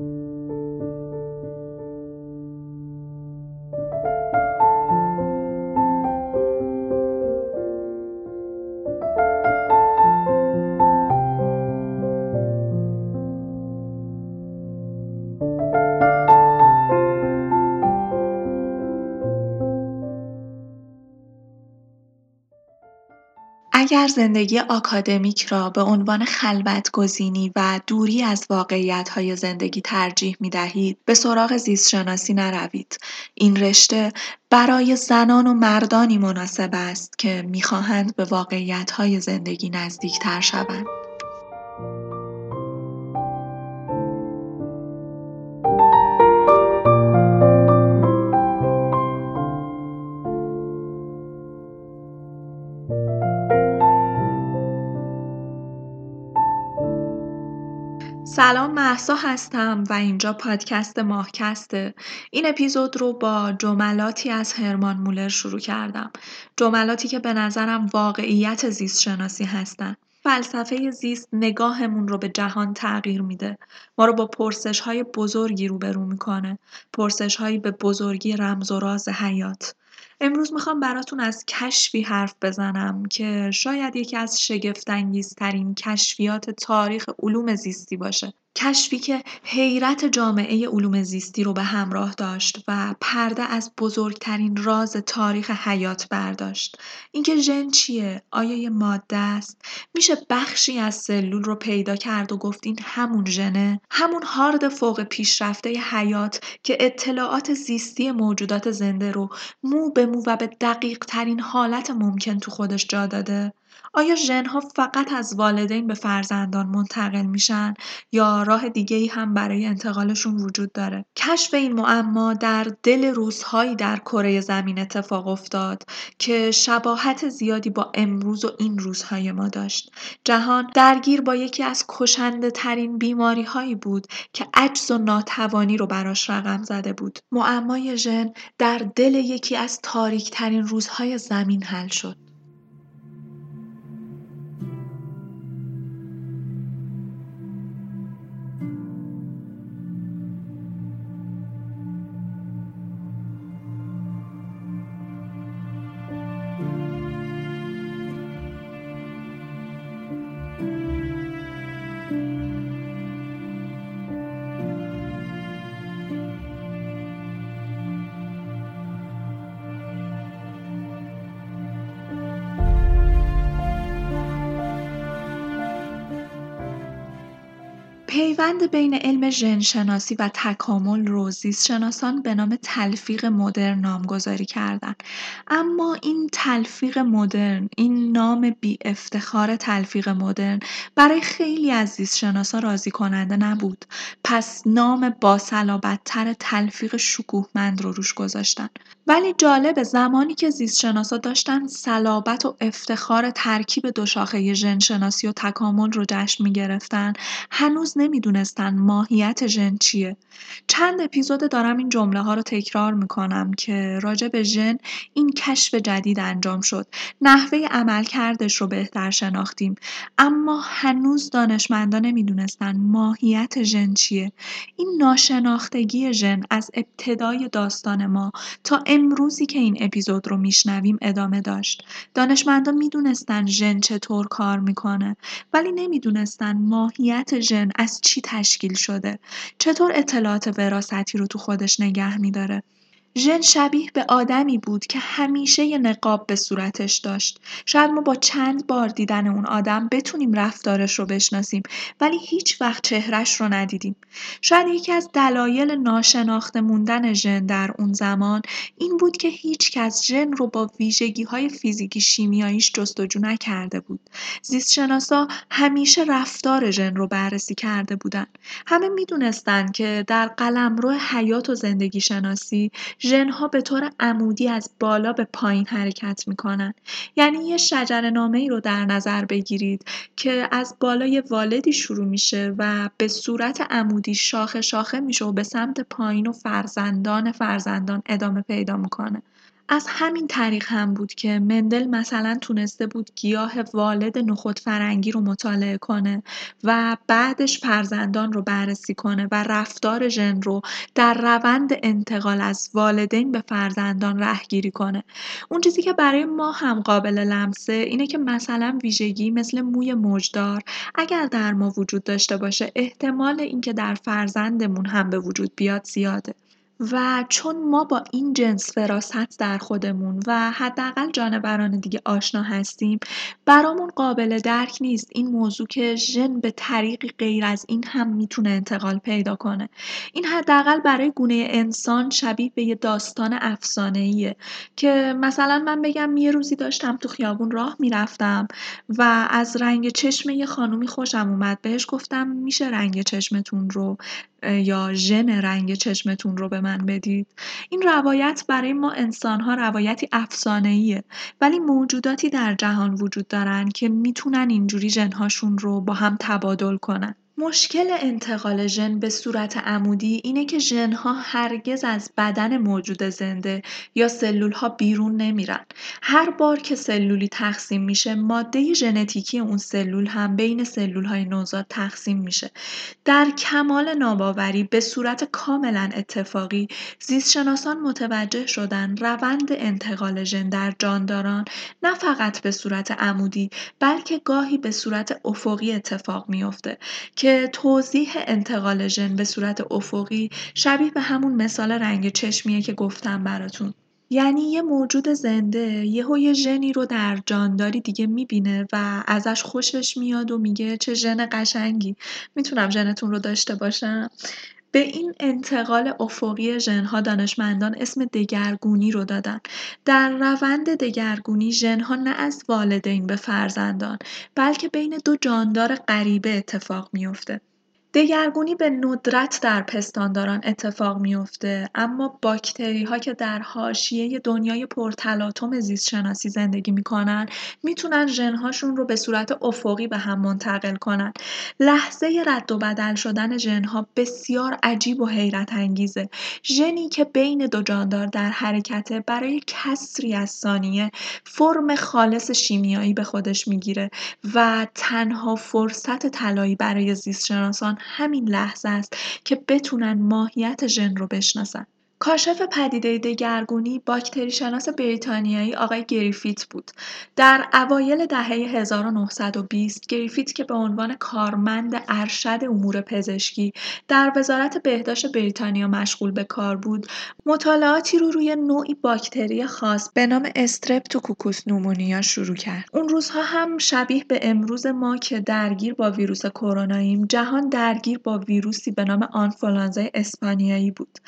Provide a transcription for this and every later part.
thank you. اگر زندگی آکادمیک را به عنوان خلوت‌گزینی و دوری از واقعیت‌های زندگی ترجیح می‌دهید، به سراغ زیستشناسی نروید. این رشته برای زنان و مردانی مناسب است که می‌خواهند به واقعیت‌های زندگی نزدیک‌تر شوند. سلام محسا هستم و اینجا پادکست ماهکسته. این اپیزود رو با جملاتی از هرمان مولر شروع کردم. جملاتی که به نظرم واقعیت زیست شناسی هستن. فلسفه زیست نگاهمون رو به جهان تغییر میده. ما رو با پرسش های بزرگی روبرو می‌کنه. پرسش هایی به بزرگی رمز و راز حیات. امروز می‌خوام براتون از کشفی حرف بزنم که شاید یکی از شگفتانگیزترین کشفیات تاریخ علوم زیستی باشه. کشفی که حیرت جامعه علوم زیستی رو به همراه داشت و پرده از بزرگترین راز تاریخ حیات برداشت. اینکه ژن چیه؟ آیا یه ماده است؟ میشه بخشی از سلول رو پیدا کرد و گفت این همون ژنه؟ همون هارد فوق پیشرفته حیات که اطلاعات زیستی موجودات زنده رو مو به مو و به دقیق ترین حالت ممکن تو خودش جا داده. آیا ژنها فقط از والدین به فرزندان منتقل میشن یا راه ای هم برای انتقالشون وجود داره؟ کشف این معما در دل روزهایی در کره زمین اتفاق افتاد که شباهت زیادی با امروز و این روزهای ما داشت. جهان درگیر با یکی از کشنده ترین بیماری هایی بود که عجز و ناتوانی رو براش رقم زده بود. معمای ژن در دل یکی از تاریک ترین روزهای زمین حل شد. پیوند بین علم ژنشناسی و تکامل رو زیستشناسان به نام تلفیق مدرن نامگذاری کردند. اما این تلفیق مدرن این نام بی افتخار تلفیق مدرن برای خیلی از زیستشناسا راضی کننده نبود. پس نام باصلابتتر تلفیق شکوهمند رو روش گذاشتن. ولی جالب زمانی که زیستشناسا داشتن صلابت و افتخار ترکیب دو شاخه ژنشناسی و تکامل رو جشن می‌گرفتن هنوز نمی‌دونستن ماهیت ژن چیه. چند اپیزود دارم این جمله ها رو تکرار می‌کنم که راجع به ژن این کشف جدید انجام شد. نحوه عملکردش رو بهتر شناختیم. اما هنوز دانشمندان نمی‌دونستن ماهیت ژن چیه. این ناشناختگی ژن از ابتدای داستان ما تا امروزی که این اپیزود رو میشنویم ادامه داشت. دانشمندان می‌دونستن ژن چطور کار می‌کنه ولی نمی‌دونستن ماهیت ژن از چی تشکیل شده. چطور اطلاعات وراستی رو تو خودش نگه میداره؟ ژن شبیه به آدمی بود که همیشه یه نقاب به صورتش داشت. شاید ما با چند بار دیدن اون آدم بتونیم رفتارش رو بشناسیم ولی هیچ وقت چهرش رو ندیدیم. شاید یکی از دلایل ناشناخته موندن ژن در اون زمان این بود که هیچ کس ژن رو با ویژگی های فیزیکی شیمیاییش جستجو نکرده بود. زیست شناسا همیشه رفتار ژن رو بررسی کرده بودن. همه می‌دونستن که در قلمرو حیات و زندگی شناسی ژنها به طور عمودی از بالا به پایین حرکت می‌کنن. یعنی یه نامه ای رو در نظر بگیرید که از بالای والدی شروع میشه و به صورت عمودی شاخه شاخه میشه و به سمت پایین و فرزندان فرزندان ادامه پیدا می‌کنه. از همین طریق هم بود که مندل مثلا تونسته بود گیاه والد نخود فرنگی رو مطالعه کنه و بعدش فرزندان رو بررسی کنه و رفتار ژن رو در روند انتقال از والدین به فرزندان رهگیری کنه. اون چیزی که برای ما هم قابل لمسه اینه که مثلا ویژگی مثل موی موجدار اگر در ما وجود داشته باشه احتمال اینکه در فرزندمون هم به وجود بیاد زیاده. و چون ما با این جنس فراست در خودمون و حداقل جانوران دیگه آشنا هستیم برامون قابل درک نیست. این موضوع که ژن به طریقی غیر از این هم می‌تونه انتقال پیدا کنه. این حداقل برای گونه انسان شبیه به یه داستان افسانه‌ایه که مثلا من بگم یه روزی داشتم تو خیابون راه می‌رفتم و از رنگ چشم یه خانومی خوشم اومد. بهش گفتم میشه رنگ چشمتون رو یا ژن رنگ چشمتون رو به من بدید. این روایت برای ما انسانها روایتی افسانه‌ایه ولی موجوداتی در جهان وجود دارن که می‌تونن اینجوری ژنهاشون رو با هم تبادل کنن. مشکل انتقال ژن به صورت عمودی اینه که ژنها هرگز از بدن موجود زنده یا سلولها بیرون نمیرن. هر بار که سلولی تقسیم میشه ماده ژنتیکی اون سلول هم بین سلولهای نوزاد تقسیم میشه. در کمال ناباوری به صورت کاملا اتفاقی زیستشناسان متوجه شدن روند انتقال ژن در جانداران نه فقط به صورت عمودی بلکه گاهی به صورت افقی اتفاق میافته که توضیح انتقال ژن به صورت افقی شبیه به همون مثال رنگ چشمیه که گفتم براتون. یعنی یه موجود زنده یه ژنی رو در جانداری دیگه می‌بینه و ازش خوشش میاد و میگه چه ژن قشنگی. می‌تونم ژنتون رو داشته باشم؟ به این انتقال افقی ژنها دانشمندان اسم دگرگونی رو دادن. در روند دگرگونی ژنها نه از والدین به فرزندان بلکه بین دو جاندار غریبه اتفاق میافته. دگرگونی به ندرت در پستانداران اتفاق میفته اما باکتری ها که در حاشیه دنیای پرتلاطم زیست شناسی زندگی می‌کنن می‌تونن ژنهاشون رو به صورت افقی به هم منتقل کنن. لحظه رد و بدل شدن ژنها بسیار عجیب و حیرت انگیزه. ژنی که بین دو جاندار در حرکته برای کسری از ثانیه فرم خالص شیمیایی به خودش می‌گیره و تنها فرصت طلایی برای زیست شناسان همین لحظه است که بتونن ماهیت ژن رو بشناسن. کاشف پدیده دگرگونی شناس بریتانیایی آقای گریفیت بود. در اوایل دهه 1920 گریفیت که به عنوان کارمند ارشد امور پزشکی در وزارت بهداشت بریتانیا مشغول به کار بود، مطالعاتی رو روی نوعی باکتری خاص به نام استرپتوکوکوس نومونیا شروع کرد. اون روزها هم شبیه به امروز ما که درگیر با ویروس کروناییم، جهان درگیر با ویروسی به نام آنفولانزای اسپانیایی بود.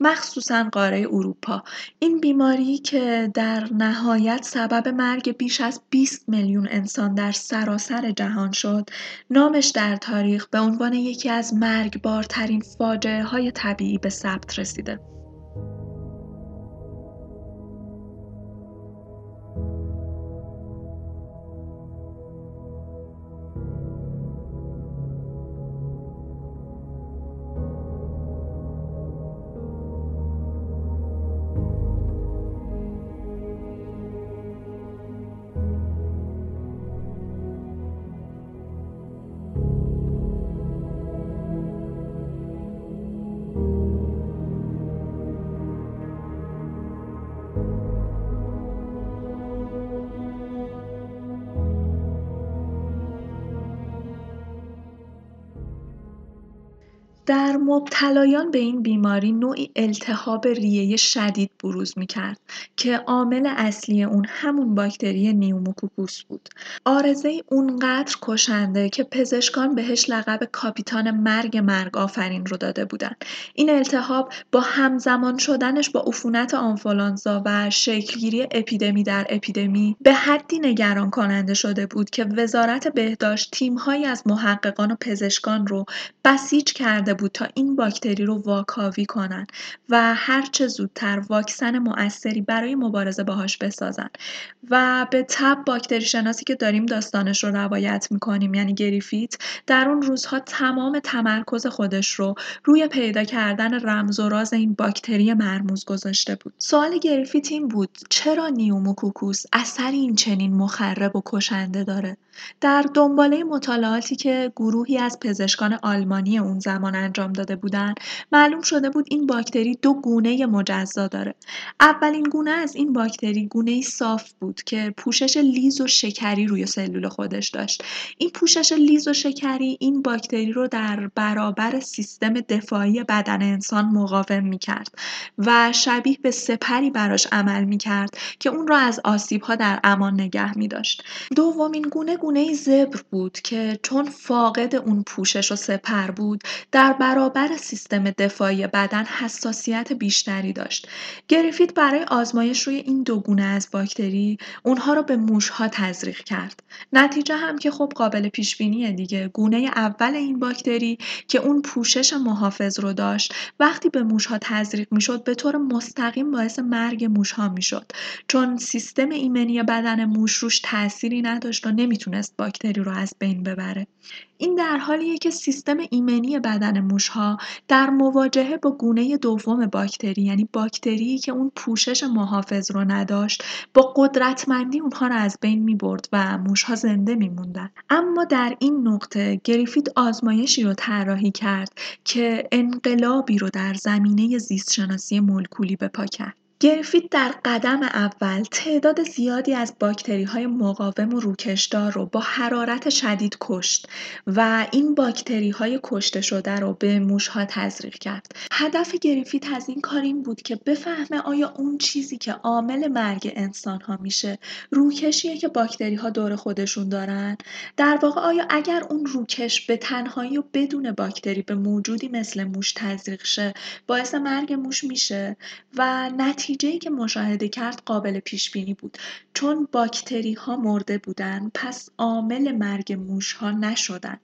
مخصوص مخصوصا قاره اروپا. این بیماری که در نهایت سبب مرگ بیش از 20 میلیون انسان در سراسر جهان شد نامش در تاریخ به عنوان یکی از مرگبارترین فاجعه های طبیعی به ثبت رسیده. مبتلایان به این بیماری نوعی التهاب ریه شدید بروز می‌کرد که عامل اصلی اون همون باکتری نیوموکوکوس بود. عارضه اونقدر کشنده که پزشکان بهش لقب کاپیتان مرگ مرگ‌آفرین رو داده بودن. این التهاب با همزمان شدنش با عفونت آنفولانزا و شکلگیری اپیدمی در اپیدمی به حدی نگران کننده شده بود که وزارت بهداشت تیمهایی از محققان و پزشکان رو بسیج کرده بود تا این باکتری رو واکاوی کنن و هرچه زودتر واکسن مؤثری برای مبارزه باهاش بسازن. و و طبیب باکتری شناسی که داریم داستانش رو روایت می‌کنیم یعنی گریفیت در اون روزها تمام تمرکز خودش رو روی پیدا کردن رمز و راز این باکتری مرموز گذاشته بود. سوال گریفیت این بود چرا نیوموکوکوس اثری این چنین مخرب و کشنده داره؟ در دنباله مطالعاتی که گروهی از پزشکان آلمانی اون زمان انجام داده بودند معلوم شده بود این باکتری دو گونه مجزا داره. اولین گونه از این باکتری گونه صاف بود که پوشش لیز و شکری روی سلول خودش داشت. این پوشش لیز و شکری این باکتری رو در برابر سیستم دفاعی بدن انسان مقاوم می‌کرد و شبیه به سپری براش عمل می‌کرد که اون را از آسیب ها در امان نگه می داشت. دومین گونه گونه زبر بود که چون فاقد اون پوشش و سپر بود در برابر سیستم دفاعی بدن حساسیت بیشتری داشت. گریفیت برای آزمایش روی این دو گونه از باکتری اونها رو به موشها تزریق کرد. نتیجه هم که خب قابل پیش بینیه دیگه گونه اول این باکتری که اون پوشش محافظ رو داشت وقتی به موشها تزریق می‌شد به طور مستقیم باعث مرگ موشها می‌شد چون سیستم ایمنی بدن موش روش تأثیری نداشت و نمی‌تونست باکتری رو از بین ببره این در حالیه که سیستم ایمنی بدن موشها در مواجهه با گونه دوم باکتری یعنی باکتری که اون پوشش محافظ رو نداشت با قدرتمندی اونها رو از بین می برد و موشها زنده میموندن. اما در این نقطه گریفیت آزمایشی رو طراحی کرد که انقلابی رو در زمینه زیستشناسی مولکولی به پا کرد. گریفیت در قدم اول تعداد زیادی از باکتری های مقاوم و روکشدار رو با حرارت شدید کشت و این باکتری های کشته شده رو به موش ها تزریق کرد. هدف گریفیت از این کار این بود که بفهمه آیا اون چیزی که عامل مرگ انسان ها میشه روکشیه که باکتری ها دور خودشون دارن در واقع آیا اگر اون روکش به تنهایی و بدون باکتری به موجودی مثل موش تزریق شه باعث مرگ موش میشه و نتیجه نتیجه‌ای که مشاهده کرد قابل پیش بینی بود. چون باکتری ها مرده بودن پس عامل مرگ موش ها نشدن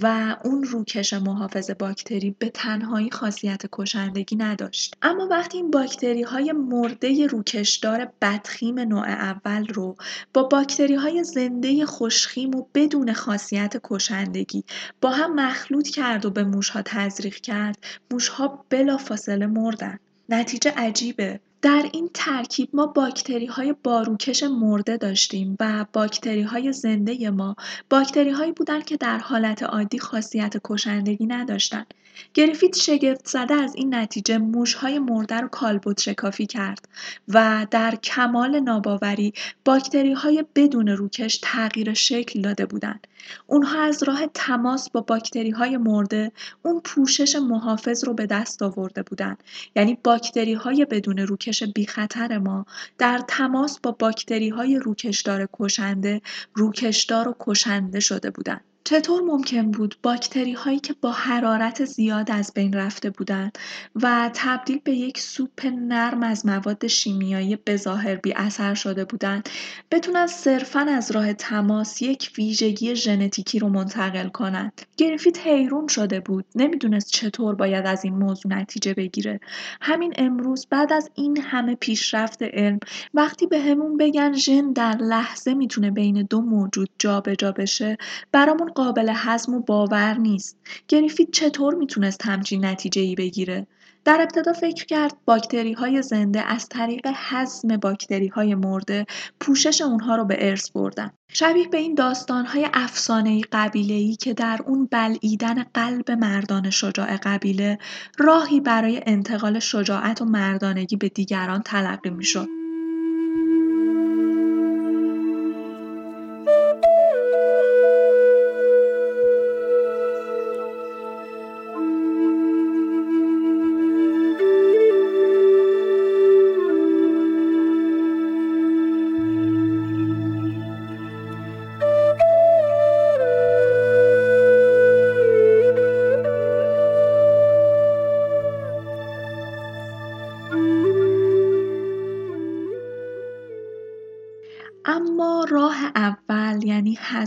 و اون روکش محافظ باکتری به تنهایی خاصیت کشندگی نداشت. اما وقتی این باکتری های مرده روکشدار بدخیم نوع اول رو با باکتری های زنده خوشخیم و بدون خاصیت کشندگی با هم مخلوط کرد و به موش ها تزریق کرد موش ها بلافاصله مردن. نتیجه عجیبه. در این ترکیب ما باکتری های باروکش مرده داشتیم و باکتری های زنده ما باکتری هایی بودن که در حالت عادی خاصیت کشندگی نداشتند. گریفیت شگفت زده از این نتیجه های مرده رو کالبد شکافی کرد و در کمال ناباوری باکتری های بدون روکش تغییر شکل داده بودند. اونها از راه تماس با باکتری های مرده اون پوشش محافظ رو به دست آورده بودند. یعنی باکتری های بدون روکش بیخطر ما در تماس با باکتری های روکشدار کشنده روکشدار و کشنده شده بودند. چطور ممکن بود باکتری هایی که با حرارت زیاد از بین رفته بودند و تبدیل به یک سوپ نرم از مواد شیمیایی بظاهر بی اثر شده بودند بتونن صرفا از راه تماس یک ویژگی ژنتیکی رو منتقل کنند؟ گریفیت حیرون شده بود نمی‌دونست چطور باید از این موضوع نتیجه بگیره. همین امروز بعد از این همه پیشرفت علم وقتی به همون بگن ژن در لحظه می‌تونه بین دو موجود جابجا جا بشه برامون قابل هضم و باور نیست. گریفیت چطور می‌تونست همچین نتیجه ای بگیره؟ در ابتدا فکر کرد باکتری های زنده از طریق هضم باکتری های مرده پوشش اونها رو به ارث بردن. شبیه به این داستان های افسانه قبیله که در اون بلعیدن قلب مردان شجاع قبیله راهی برای انتقال شجاعت و مردانگی به دیگران تلقی می‌شد.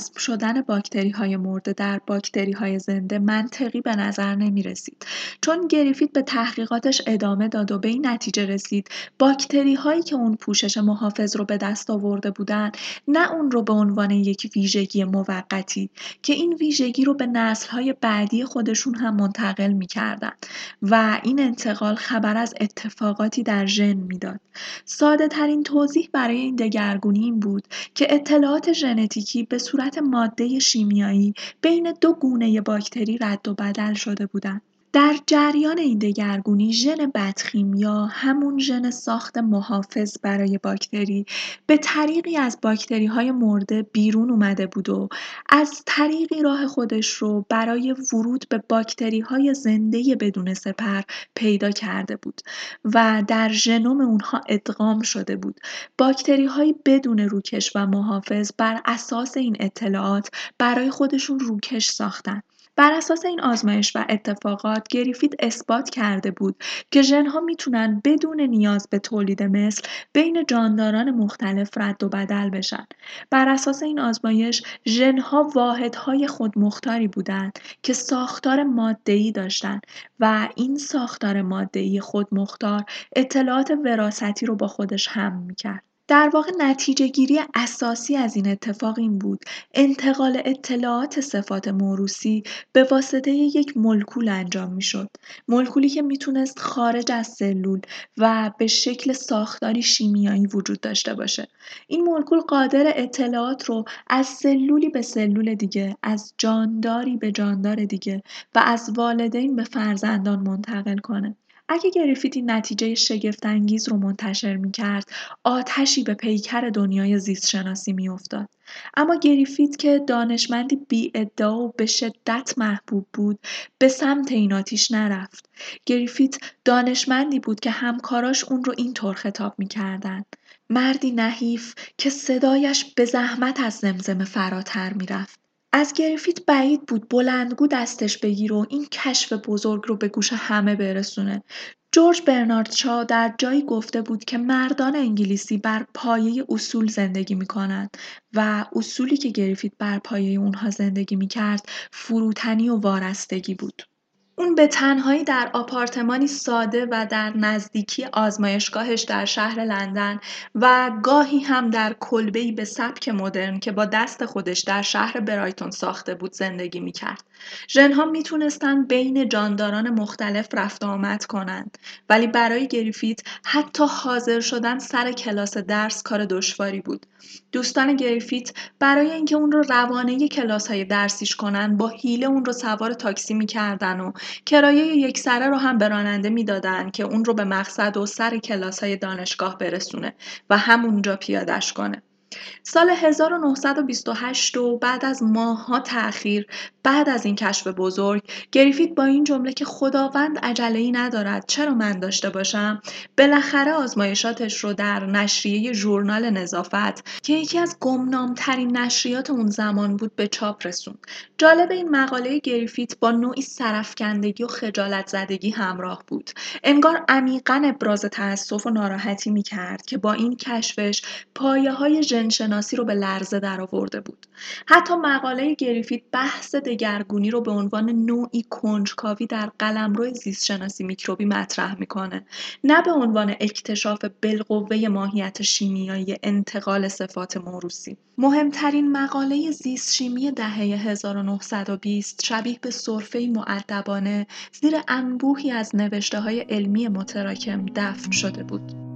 حذف شدن باکتری های مرده در باکتری های زنده منطقی به نظر نمی رسید چون گریفیت به تحقیقاتش ادامه داد و به این نتیجه رسید باکتری هایی که اون پوشش محافظ رو به دست آورده بودن نه اون رو به عنوان یک ویژگی موقتی که این ویژگی رو به نسل های بعدی خودشون هم منتقل می کردن و این انتقال خبر از اتفاقاتی در ژن می‌داد. ساده ترین توضیح برای این دگرگونی این بود که اطلاعات ژنتیکی به صورت ماده شیمیایی بین دو گونه باکتری رد و بدل شده بودند. در جریان این دگرگونی ژن بدخیمیا همون ژن ساخت محافظ برای باکتری. به طریقی از باکتری های مرده بیرون اومده بود و از طریقی راه خودش رو برای ورود به باکتری های زنده بدون سپر پیدا کرده بود و در ژنوم اونها ادغام شده بود. باکتری های بدون روکش و محافظ بر اساس این اطلاعات برای خودشون روکش ساختن. بر اساس این آزمایش و اتفاقات گریفیت اثبات کرده بود که ژنها می‌تونن بدون نیاز به تولید مثل بین جانداران مختلف رد و بدل بشن. بر اساس این آزمایش ژنها واحدهای خودمختاری بودند که ساختار ماده‌ای داشتند و این ساختار ماده‌ای خودمختار اطلاعات وراثتی رو با خودش هم می‌کرد. در واقع نتیجه گیری اساسی از این اتفاق این بود. انتقال اطلاعات صفات موروسی به واسطه یک مولکول انجام می‌شد. مولکولی که می‌تونست خارج از سلول و به شکل ساختاری شیمیایی وجود داشته باشه. این مولکول قادر اطلاعات رو از سلولی به سلول دیگه از جانداری به جاندار دیگه و از والدین به فرزندان منتقل کنه. اگه گریفیت این نتیجه شگفتانگیز رو منتشر می‌کرد آتشی به پیکر دنیای زیست شناسی میافتاد. اما گریفیت که دانشمندی بی ادعا و به شدت محبوب بود به سمت این آتیش نرفت. گریفیت دانشمندی بود که همکاراش اون رو اینطور خطاب می‌کردند مردی نحیف که صدایش به زحمت از زمزمه فراتر می‌رفت. از گریفیت بعید بود بلندگو دستش بگیر و این کشف بزرگ رو به گوش همه برسونه. جورج برنارد شا در جایی گفته بود که مردان انگلیسی بر پایه اصول زندگی می کنند و اصولی که گریفیت بر پایه اونها زندگی می کرد فروتنی و وارستگی بود. اون به تنهایی در آپارتمانی ساده و در نزدیکی آزمایشگاهش در شهر لندن و گاهی هم در کلبه‌ای به سبک مدرن که با دست خودش در شهر برایتون ساخته بود زندگی می‌کرد. ژنها می‌تونستن بین جانداران مختلف رفت آمد کنند ولی برای گریفیت حتی حاضر شدن سر کلاس درس کار دشواری بود. دوستان گریفیت برای اینکه اون رو روانه کلاس های درسیش کنن با حیله اون رو سوار تاکسی می‌کردن و کرایه یک سره رو هم به راننده می‌دادن که اون رو به مقصد و سر کلاس های دانشگاه برسونه و همونجا پیادش کنه. سال 1928 و بعد از ماهها تأخیر بعد از این کشف بزرگ گریفیت با این جمله که خداوند عجله ای ندارد چرا من داشته باشم؟ بالاخره آزمایشاتش رو در نشریه ژورنال نظافت که یکی از گمنامترین نشریات اون زمان بود به چاپ رسوند. جالب این مقاله گریفیت با نوعی سرفکندگی و خجالت زدگی همراه بود. انگار عمیقا ابراز تأسف و ناراحتی می‌کرد که با این کشفش پایه های ژنشناسی رو به لرزه درآورده بود. حتی مقاله گریفیت بحث دگرگونی رو به عنوان نوعی کنجکاوی در قلمرو زیست شناسی میکروبی مطرح می‌کنه. نه به عنوان اکتشاف بالقوه ماهیت شیمیایی انتقال صفات موروسی مهمترین مقاله زیست شیمی دهه 1920 شبیه به صرفه معدبانه زیر انبوهی از نوشته های علمی متراکم دفن شده بود.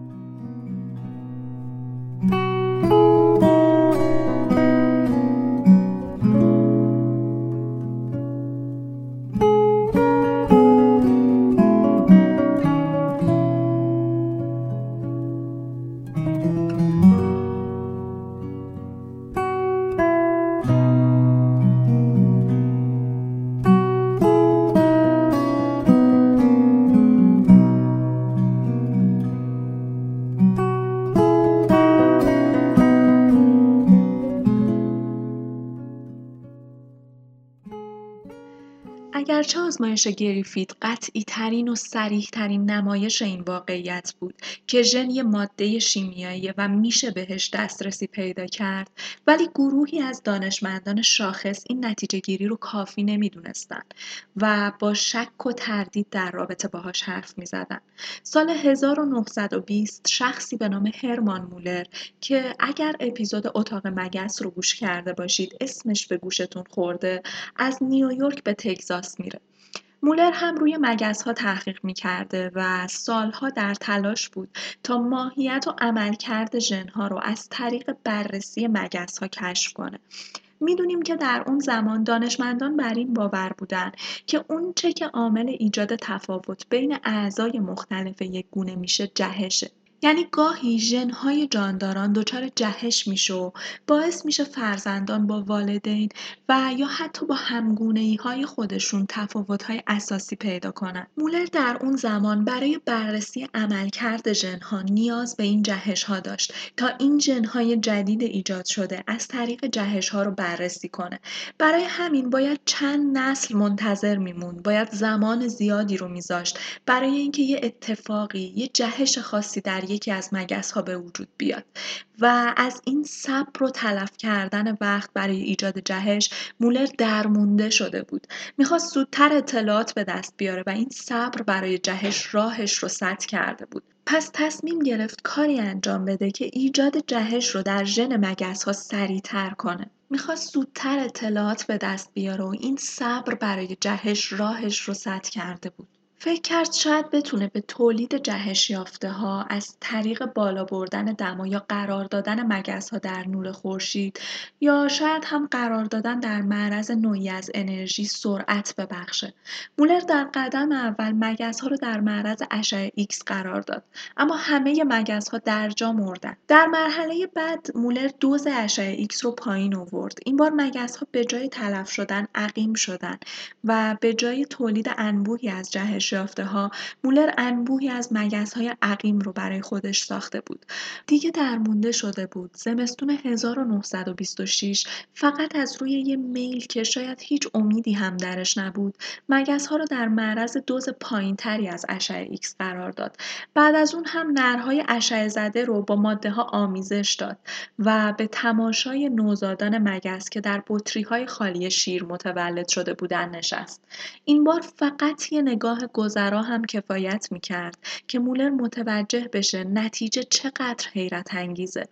اگرچه آزمایش گریفیت قطعی ترین و سریح ترین نمایش این واقعیت بود که ژن یه ماده شیمیایی و میشه بهش دسترسی پیدا کرد. ولی گروهی از دانشمندان شاخص این نتیجه گیری رو کافی نمی‌دونستن و با شک و تردید در رابطه باهاش حرف می‌زدن. سال 1920 شخصی به نام هرمان مولر که اگر اپیزود اتاق مگس رو گوش کرده باشید اسمش به گوشتون خورده از نیویورک به تگزاس میره مولر هم روی مگس ها تحقیق می کرده و سالها در تلاش بود تا ماهیت و عملکرد ژنها رو از طریق بررسی مگس ها کشف کنه. می‌دونیم که در اون زمان دانشمندان بر این باور بودن که اون چه که عامل ایجاد تفاوت بین اعضای مختلف یک گونه میشه جهشه. یعنی گاهی ژن‌های جانداران دچار جهش میشه و باعث میشه فرزندان با والدین و یا حتی با های خودشون تفاوت‌های اساسی پیدا کنن. مولر در اون زمان برای بررسی عملکرد ژن‌ها نیاز به این جهش‌ها داشت تا این ژن‌های جدید ایجاد شده از طریق جهش‌ها رو بررسی کنه. برای همین باید چند نسل منتظر میمون، باید زمان زیادی رو میذاشت برای اینکه یه اتفاقی، یه جهش خاصی در یکی از مگس ها به وجود بیاد. و از این صبر و تلف کردن وقت برای ایجاد جهش مولر درمونده شده بود. می‌خواست زودتر اطلاعات به دست بیاره و این صبر برای جهش راهش رو سد کرده بود. پس تصمیم گرفت کاری انجام بده که ایجاد جهش رو در ژن مگس ها سریعتر کنه. می‌خواست زودتر اطلاعات به دست بیاره و این صبر برای جهش راهش رو سد کرده بود. فکر کرد شاید بتونه به تولید جهش ها از طریق بالا بردن دما یا قرار دادن ها در نور خورشید یا شاید هم قرار دادن در معرض نوعی از انرژی سرعت ببخشه. مولر در قدم اول ها رو در معرض اشعه ایکس قرار داد اما همه ها در جا مردن. در مرحله بعد مولر دوز اشعه ایکس رو پایین آورد. این بار ها به جای تلف شدن عقیم شدن و به جای تولید انبوهی از جهش ها مولر انبوهی از های عقیم رو برای خودش ساخته بود. دیگه درمونده شده بود. زمستون 1926 فقط از روی یه میل که شاید هیچ امیدی هم درش نبود ها رو در معرض دوز تری از اشعه ایکس قرار داد. بعد از اون هم نرهای اشعه زده رو با ماده ها آمیزش داد و به تماشای نوزادان مگس که در بطری های خالی شیر متولد شده بودن نشست. این بار فقط یه نگاه گذرا هم کفایت می‌کرد که مولر متوجه بشه نتیجه چقدر حیرت انگیزه.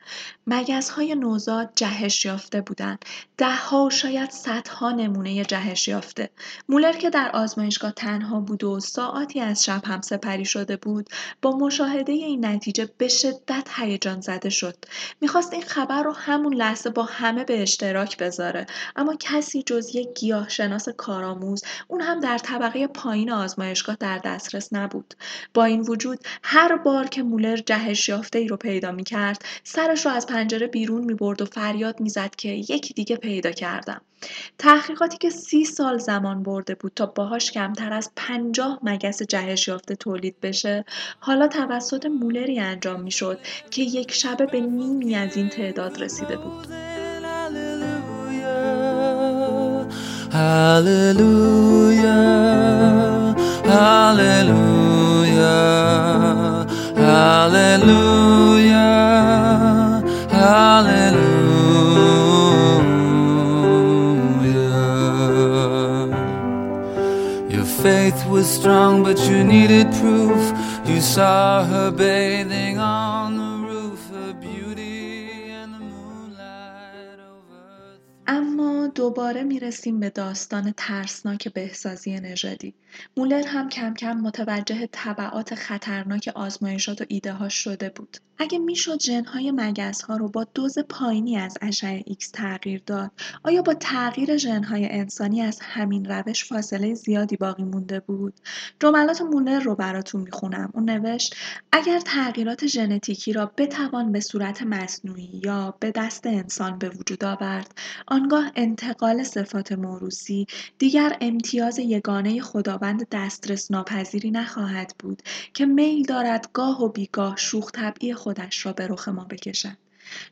مگس های نوزاد جهش یافته بودن. ده ها و شاید صدها نمونه جهش یافته. مولر که در آزمایشگاه تنها بود و ساعتی از شب هم سپری شده بود با مشاهده این نتیجه به شدت هیجان زده شد. می‌خواست این خبر رو همون لحظه با همه به اشتراک بذاره اما کسی جز یک گیاه شناس کارآموز اون هم در طبقه پایین آزمایشگاه در دسترس نبود. با این وجود هر بار که مولر جهش یافته ای رو پیدا می کرد سرش رو از پنجره بیرون می برد و فریاد می زد که یکی دیگه پیدا کردم. تحقیقاتی که سی سال زمان برده بود تا باهاش کمتر از پنجاه مگس جهش یافته تولید بشه حالا توسط مولری انجام می شد که یک شبه به نیمی از این تعداد رسیده بود. Hallelujah, hallelujah, hallelujah, hallelujah. Your faith was strong, but you needed proof. You saw her bathing on the دوباره می‌رسیم به داستان ترسناک بهسازی نژادی مولر هم کم کم متوجه تبعات خطرناک آزمایشات و ایده ها شده بود. اگه می‌شد ژنهای مگس ها رو با دوز پایینی از اشعه ایکس تغییر داد آیا با تغییر ژنهای انسانی از همین روش فاصله زیادی باقی مونده بود؟ جملات مولر رو براتون می‌خونم. اون نوشت اگر تغییرات ژنتیکی را بتوان به صورت مصنوعی یا به دست انسان به وجود آورد آنگاه انتقال صفات موروسی دیگر امتیاز یگانه خداوند دسترس ناپذیری نخواهد بود که میل دارد گاه و بیگاه شوخ طبعی خودش را به رخ ما بکشد.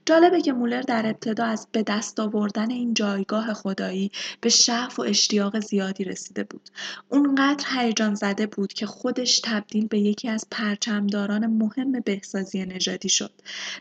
جالبه که مولر در ابتدا از به دست آوردن این جایگاه خدایی به شعف و اشتیاق زیادی رسیده بود. اونقدر هیجان زده بود که خودش تبدیل به یکی از پرچمداران مهم بهسازی نژادی شد.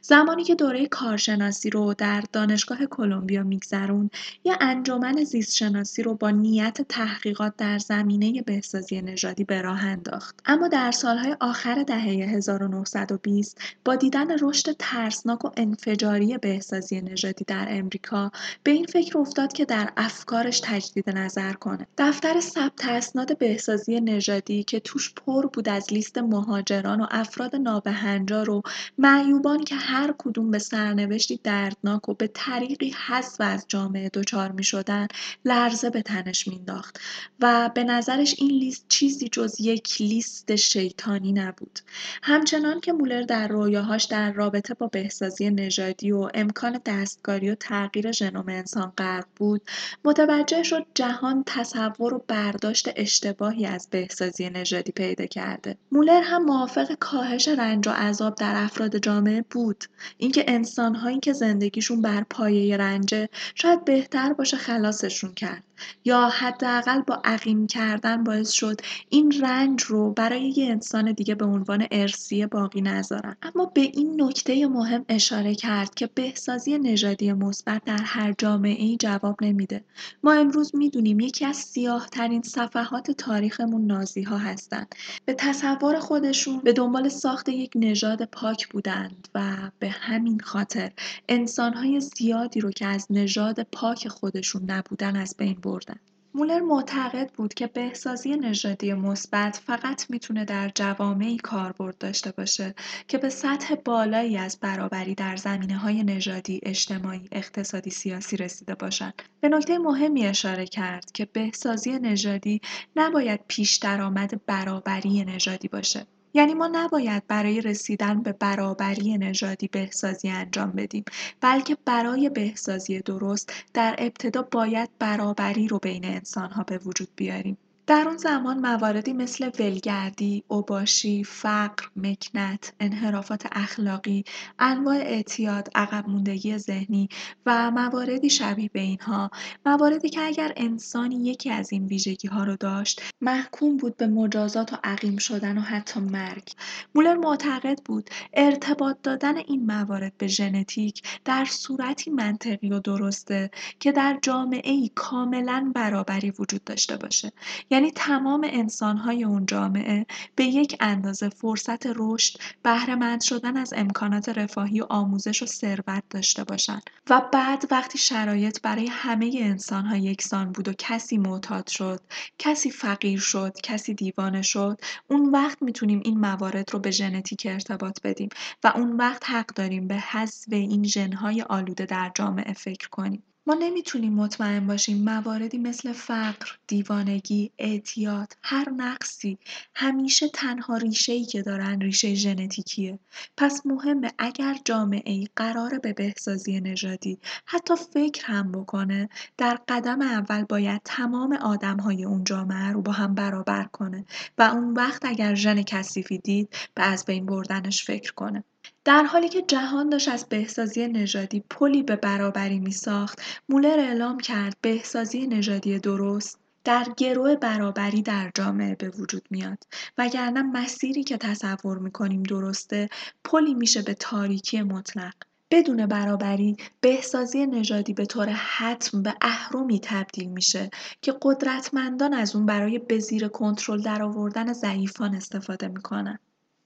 زمانی که دوره کارشناسی رو در دانشگاه کلمبیا میگذرون یا انجمن زیستشناسی رو با نیت تحقیقات در زمینه بهسازی نژادی به راه انداخت. اما در سالهای آخر دهه 1920 با دیدن رشد ترسناک و انفجاری بهسازی نژادی در امریکا به این فکر افتاد که در افکارش تجدید نظر کنه. دفتر ثبت اسناد بهسازی نژادی که توش پر بود از لیست مهاجران و افراد نابهنجار و معیوبان که هر کدوم به سرنوشتی دردناک و به طریقی حذف از جامعه دچار می شدن لرزه به تنش مینداخت و به نظرش این لیست چیزی جز یک لیست شیطانی نبود. همچنان که مولر در رویاهاش در رابطه با بهسازی نژادی و امکان دستکاری و تغییر ژنوم انسان غرق بود متوجه شد جهان تصور و برداشت اشتباهی از بهسازی نژادی پیدا کرده. مولر هم موافق کاهش رنج و عذاب در افراد جامعه بود. اینکه انسانهایی که زندگیشون بر پایه رنجه شاید بهتر باشه خلاصشون کرد. یا حداقل با عقیم کردن باعث شد این رنج رو برای یه انسان دیگه به عنوان ارسیه باقی نذارن. اما به این نکته مهم اشاره کرد که بهسازی نژادی مثبت در هر جامعه ای جواب نمیده. ما امروز می‌دونیم یکی از سیاه ترین صفحات تاریخمون نازی ها هستند به تصور خودشون به دنبال ساخت یک نژاد پاک بودند و به همین خاطر انسانهای زیادی رو که از نژاد پاک خودشون نبودن از بین بردن مولر معتقد بود که بهسازی نژادی مثبت فقط می‌تونه در جوامعی کاربرد داشته باشه که به سطح بالایی از برابری در زمینه های نژادی، اجتماعی، اقتصادی، سیاسی رسیده باشند. به نکته مهمی اشاره کرد که بهسازی نژادی نباید پیش درآمد برابری نژادی باشه. یعنی ما نباید برای رسیدن به برابری نژادی بهسازی انجام بدیم بلکه برای بهسازی درست در ابتدا باید برابری رو بین انسانها به وجود بیاریم. در اون زمان مواردی مثل ولگردی، اوباشی، فقر، مکنت، انحرافات اخلاقی، انواع اعتیاد، عقب موندگی ذهنی و مواردی شبیه به اینها. مواردی که اگر انسانی یکی از این ویژگی ها رو داشت محکوم بود به مجازات و عقیم شدن و حتی مرگ. مولر معتقد بود ارتباط دادن این موارد به ژنتیک در صورتی منطقی و درسته که در جامعه ای کاملا برابری وجود داشته باشه. یعنی تمام انسانهای اون جامعه به یک اندازه فرصت رشد بهرهمند شدن از امکانات رفاهی و آموزش و ثروت داشته باشند و بعد وقتی شرایط برای همه انسانها یکسان بود و کسی معتاد شد کسی فقیر شد کسی دیوانه شد اون وقت می‌تونیم این موارد رو به ژنتیک ارتباط بدیم و اون وقت حق داریم به حذف این ژنهای آلوده در جامعه فکر کنیم. ما نمی‌تونیم مطمئن باشیم مواردی مثل فقر، دیوانگی، اعتیاد، هر نقصی همیشه تنها ای که دارن ریشه ژنتیکیه. پس مهمه اگر جامعه ای قراره به بهسازی نژادی حتی فکر هم بکنه در قدم اول باید تمام های اون جامعه رو با هم برابر کنه و اون وقت اگر ژن کثیفی دید به از بین بردنش فکر کنه. در حالی که جهان داشت از بهسازی نژادی پلی به برابری میساخت مولر اعلام کرد بهسازی نژادی درست در گروه برابری در جامعه به وجود میاد. وگرنه مسیری که تصور می‌کنیم درسته پلی میشه به تاریکی مطلق. بدون برابری بهسازی نژادی به طور حتم به اهرمی تبدیل میشه که قدرتمندان از اون برای به زیر کنترل درآوردن ضعیفان استفاده می‌کنن.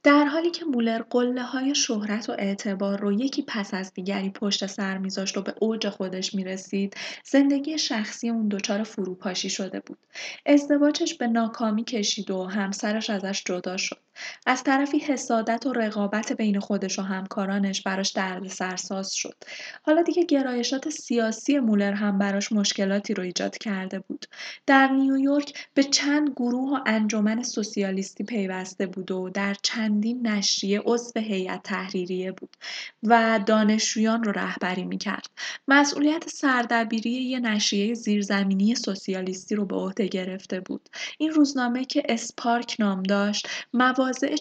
در حالی که مولر های شهرت و اعتبار رو یکی پس از دیگری پشت سر میذاشت و به اوج خودش می‌رسید زندگی شخصی اون دچار فروپاشی شده بود. ازدواجش به ناکامی کشید و همسرش ازش جدا شد. از طرفی حسادت و رقابت بین خودش و همکارانش براش درد سرساز شد. حالا دیگه گرایشات سیاسی مولر هم براش مشکلاتی رو ایجاد کرده بود. در نیویورک به چند گروه و انجمن سوسیالیستی پیوسته بود و در چندین نشریه عضو هیئت تحریریه بود و دانشجویان رو رهبری می‌کرد. مسئولیت سردبیری یه نشریه زیرزمینی سوسیالیستی رو به عهده گرفته بود. این روزنامه که اسپارک نام داشت موارد مواضع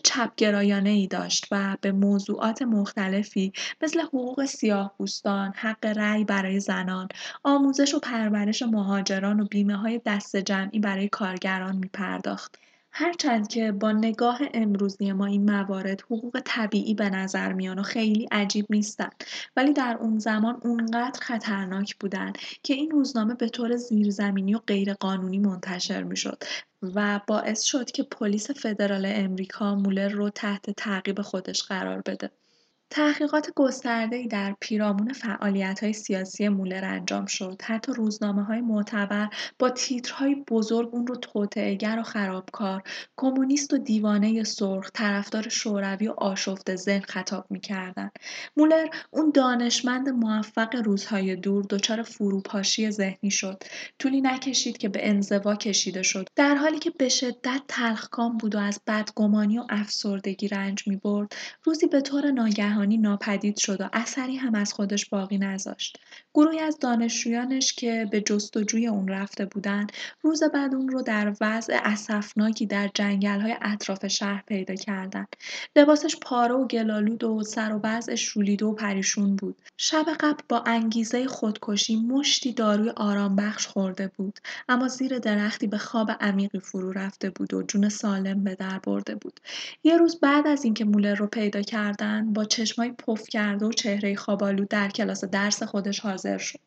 ای داشت و به موضوعات مختلفی مثل حقوق سیاه‌پوستان، حق رأی برای زنان، آموزش و پرورش مهاجران و های دست جمعی برای کارگران می‌پرداخت. هرچند که با نگاه امروزی ما این موارد حقوق طبیعی به نظر میان و خیلی عجیب نیستن ولی در اون زمان اونقدر خطرناک بودن که این روزنامه به طور زیرزمینی و غیرقانونی منتشر می‌شد و باعث شد که پلیس فدرال امریکا مولر رو تحت تعقیب خودش قرار بده. تحقیقات گسترده‌ای در پیرامون های سیاسی مولر انجام شد. حتی های معتبر با تیترهای بزرگ اون رو توطئه‌گر و خرابکار، کمونیست و دیوانه سرخ، طرفدار شوروی و آشفته ذهن خطاب می‌کردند. مولر اون دانشمند موفق روزهای دور دچار فروپاشی ذهنی شد. طولی نکشید که به انزوا کشیده شد. در حالی که به شدت تلخکام بود و از بدگمانی و افسردگی رنج می‌برد، روزی به طور ناگهانی جهانی ناپدید شد و اثری هم از خودش باقی نذاشت. گروهی از دانشجویانش که به جستجوی اون رفته بودند، روز بعد اون رو در وضع اسفناکی در های اطراف شهر پیدا کردند. لباسش پاره و گلالود و سر و وضعش شولیده و پریشون بود. شب قبل با انگیزه خودکشی مشتی داروی آرام بخش خورده بود اما زیر درختی به خواب عمیقی فرو رفته بود و جون سالم به در برده بود. یه روز بعد از اینکه مولر رو پیدا کردن با چشمای پف کرده و چهره خوابالو در کلاس درس خودش حاضر شد.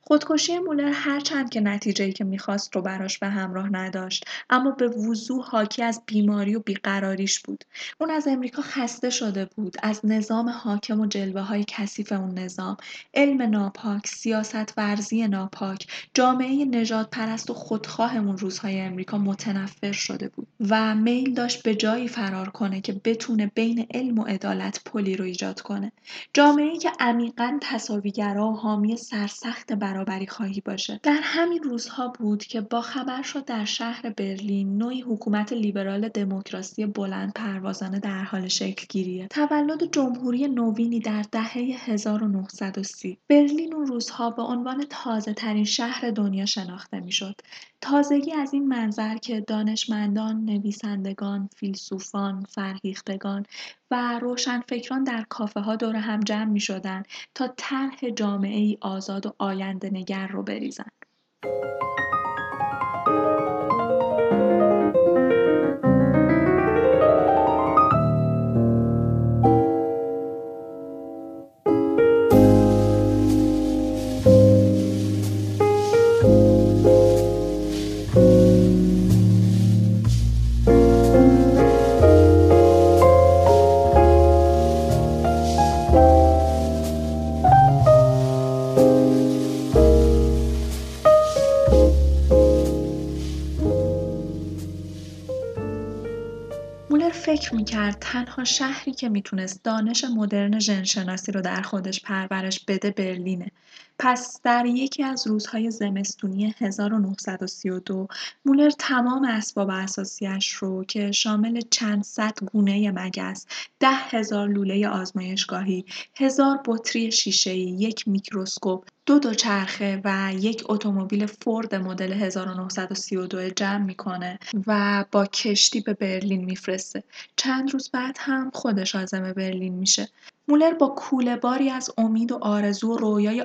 خودکشی مولر هرچند که نتیجه‌ای که می‌خواست رو براش به همراه نداشت اما به وضوح حاکی از بیماری و بیقراریش بود. اون از امریکا خسته شده بود از نظام حاکم و جلوه های کثیف اون نظام علم ناپاک سیاست ورزی ناپاک جامعه نجات پرست و خودخواه اون روزهای امریکا متنفر شده بود و میل داشت به جایی فرار کنه که بتونه بین علم و عدالت پلی رو ایجاد کنه. جامعه که عمیقا تصاویگرا و حامی سرسخت برابری خواهی باشه. در همین روزها بود که با خبر شد در شهر برلین نوعی حکومت لیبرال دموکراسی بلند پروازانه در حال شکل گیریه تولد جمهوری نوینی در دهه 1930 برلین اون روزها به عنوان تازه ترین شهر دنیا شناخته می‌شد. تازگی از این منظر که دانشمندان، نویسندگان، فیلسوفان، فرهیختگان و روشنفکران در کافه ها دور هم جمع می شدن تا طرح جامعه ای آزاد و آینده نگر رو بریزن. فکر می‌کرد تنها شهری که می‌تونست دانش مدرن ژنشناسی رو در خودش پرورش بده برلینه. پس در یکی از روزهای زمستونی 1932 مولر تمام اسباب اساسیش رو که شامل چند صد گونه مگس، ده هزار لوله آزمایشگاهی، هزار بطری شیشه‌ای، یک میکروسکوپ، دو دوچرخه و یک اتومبیل فورد مدل 1932 جمع می‌کنه و با کشتی به برلین میفرسته. چند روز بعد هم خودش عازم برلین میشه. مولر با باری از امید و آرزو و رویای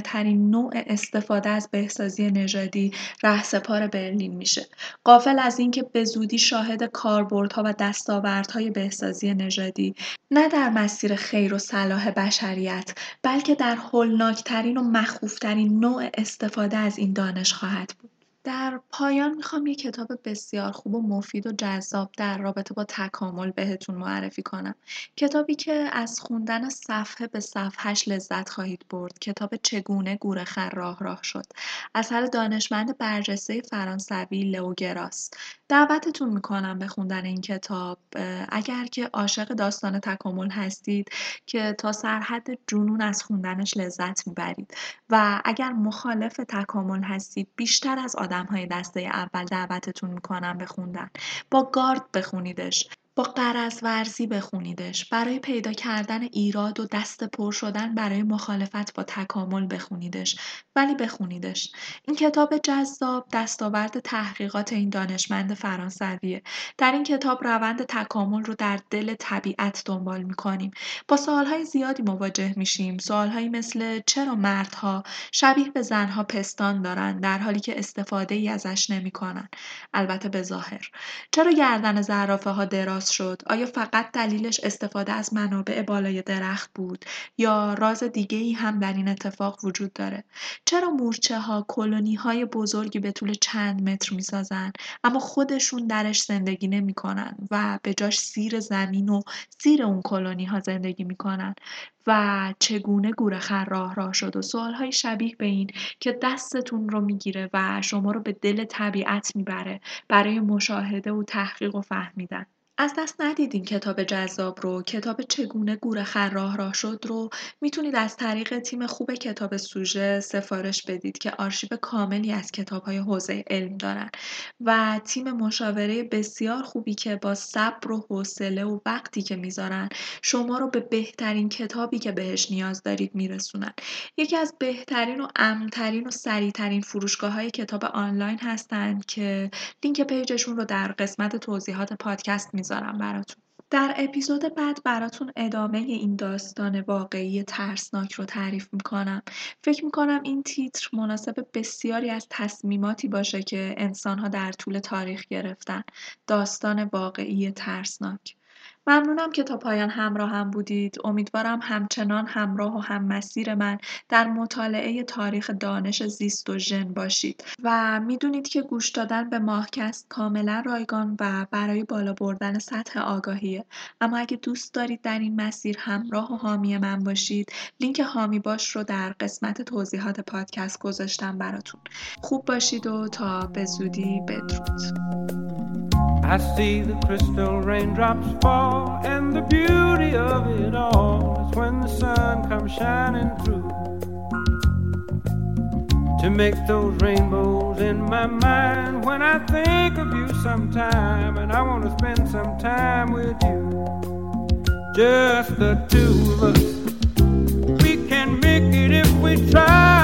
ترین نوع استفاده از بهسازی نژادی رهسپار برلین میشه. قافل از اینکه به زودی شاهد کاربردها و دستاوردهای بهسازی نژادی نه در مسیر خیر و صلاح بشریت بلکه در هولناکترین و مخوفترین نوع استفاده از این دانش خواهد بود. در پایان می‌خوام یه کتاب بسیار خوب و مفید و جذاب در رابطه با تکامل بهتون معرفی کنم. کتابی که از خوندن صفحه به صفحهش لذت خواهید برد. کتاب چگونه گورخر راه راه شد. اثر دانشمند برجسته فرانسوی لئوگراس. دعوتتون می‌کنم به خوندن این کتاب اگر که عاشق داستان تکامل هستید که تا سرحد جنون از خوندنش لذت می‌برید و اگر مخالف تکامل هستید بیشتر از آدم های دسته اول دعوتتون می‌کنم به خوندن. با گارد بخونیدش. با قرض ورزی بخونیدش. برای پیدا کردن ایراد و دست پر شدن برای مخالفت با تکامل بخونیدش. ولی بخونیدش. این کتاب جذاب دستاورد تحقیقات این دانشمند فرانسویه. در این کتاب روند تکامل رو در دل طبیعت دنبال می‌کنیم. با سوالهای زیادی مواجه میشیم. سوالهایی مثل چرا مردها شبیه به زنها پستان دارن در حالی که استفاده ای ازش نمی‌کنن؟ البته به ظاهر. چرا گردن زرافه ها دراز شد. آیا فقط دلیلش استفاده از منابع بالای درخت بود یا راز دیگه ای هم در این اتفاق وجود داره؟ چرا مورچه ها کلونی های بزرگی به طول چند متر می‌سازن اما خودشون درش زندگی نمی‌کنن و به جاش زیر زمین و زیر اون کلونی ها زندگی می‌کنن و چگونه گورخر راه راه شد و سوالهای شبیه به این که دستتون رو می‌گیره و شما رو به دل طبیعت می‌بره برای مشاهده و تحقیق و فهمیدن؟ از دست ندید این کتاب جذاب رو. کتاب چگونه گورخر راه راه شد رو می‌تونید از طریق تیم خوب کتاب سوژه سفارش بدید که آرشیو کاملی از کتاب های حوزه علم دارن. و تیم مشاوره بسیار خوبی که با صبر و حوصله و وقتی که می‌ذارن شما رو به بهترین کتابی که بهش نیاز دارید میرسونن. یکی از بهترین و امترین و سریعترین فروشگاه های کتاب آنلاین هستند که لینک پیجشون رو در قسمت توضیحات پادکست می‌ذارم براتون. در اپیزود بعد براتون ادامه این داستان واقعی ترسناک رو تعریف می‌کنم. فکر می‌کنم این تیتر مناسب بسیاری از تصمیماتی باشه که انسانها در طول تاریخ گرفتن. داستان واقعی ترسناک. ممنونم که تا پایان همراه هم بودید. امیدوارم همچنان همراه و هم مسیر من در مطالعه تاریخ دانش زیست و ژن باشید. و می‌دونید که گوش دادن به ماهکست کاملا رایگان و برای بالا بردن سطح آگاهیه. اما اگه دوست دارید در این مسیر همراه و حامی من باشید لینک حامی باش رو در قسمت توضیحات پادکست گذاشتم براتون. خوب باشید و تا به زودی بدرود. I see the crystal raindrops fall, and the beauty of it all is when the sun comes shining through. To make those rainbows in my mind when I think of you sometime, and I want to spend some time with you. Just the two of us. We can make it if we try.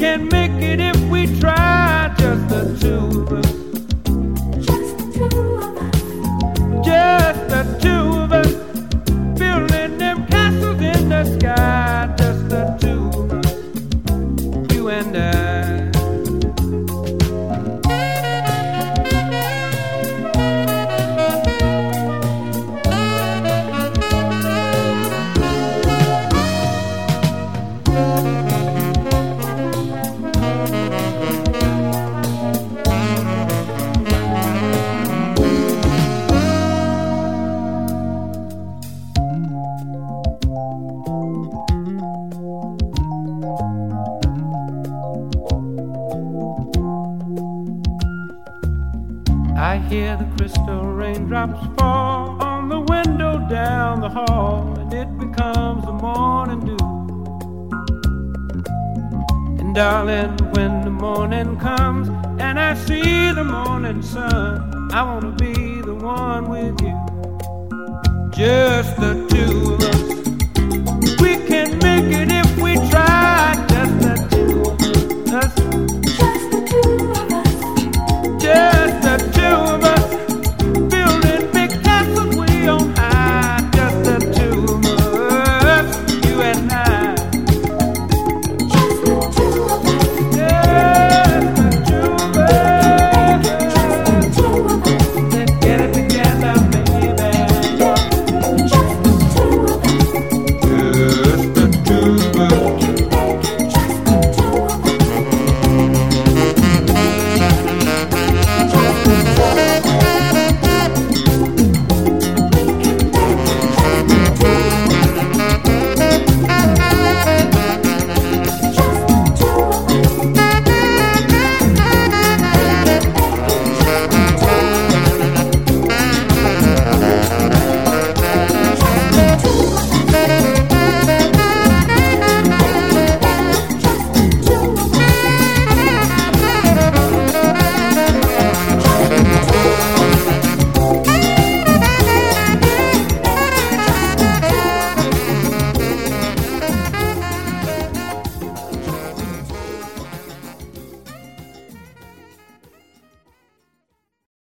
Can make it if we try, just the two of us.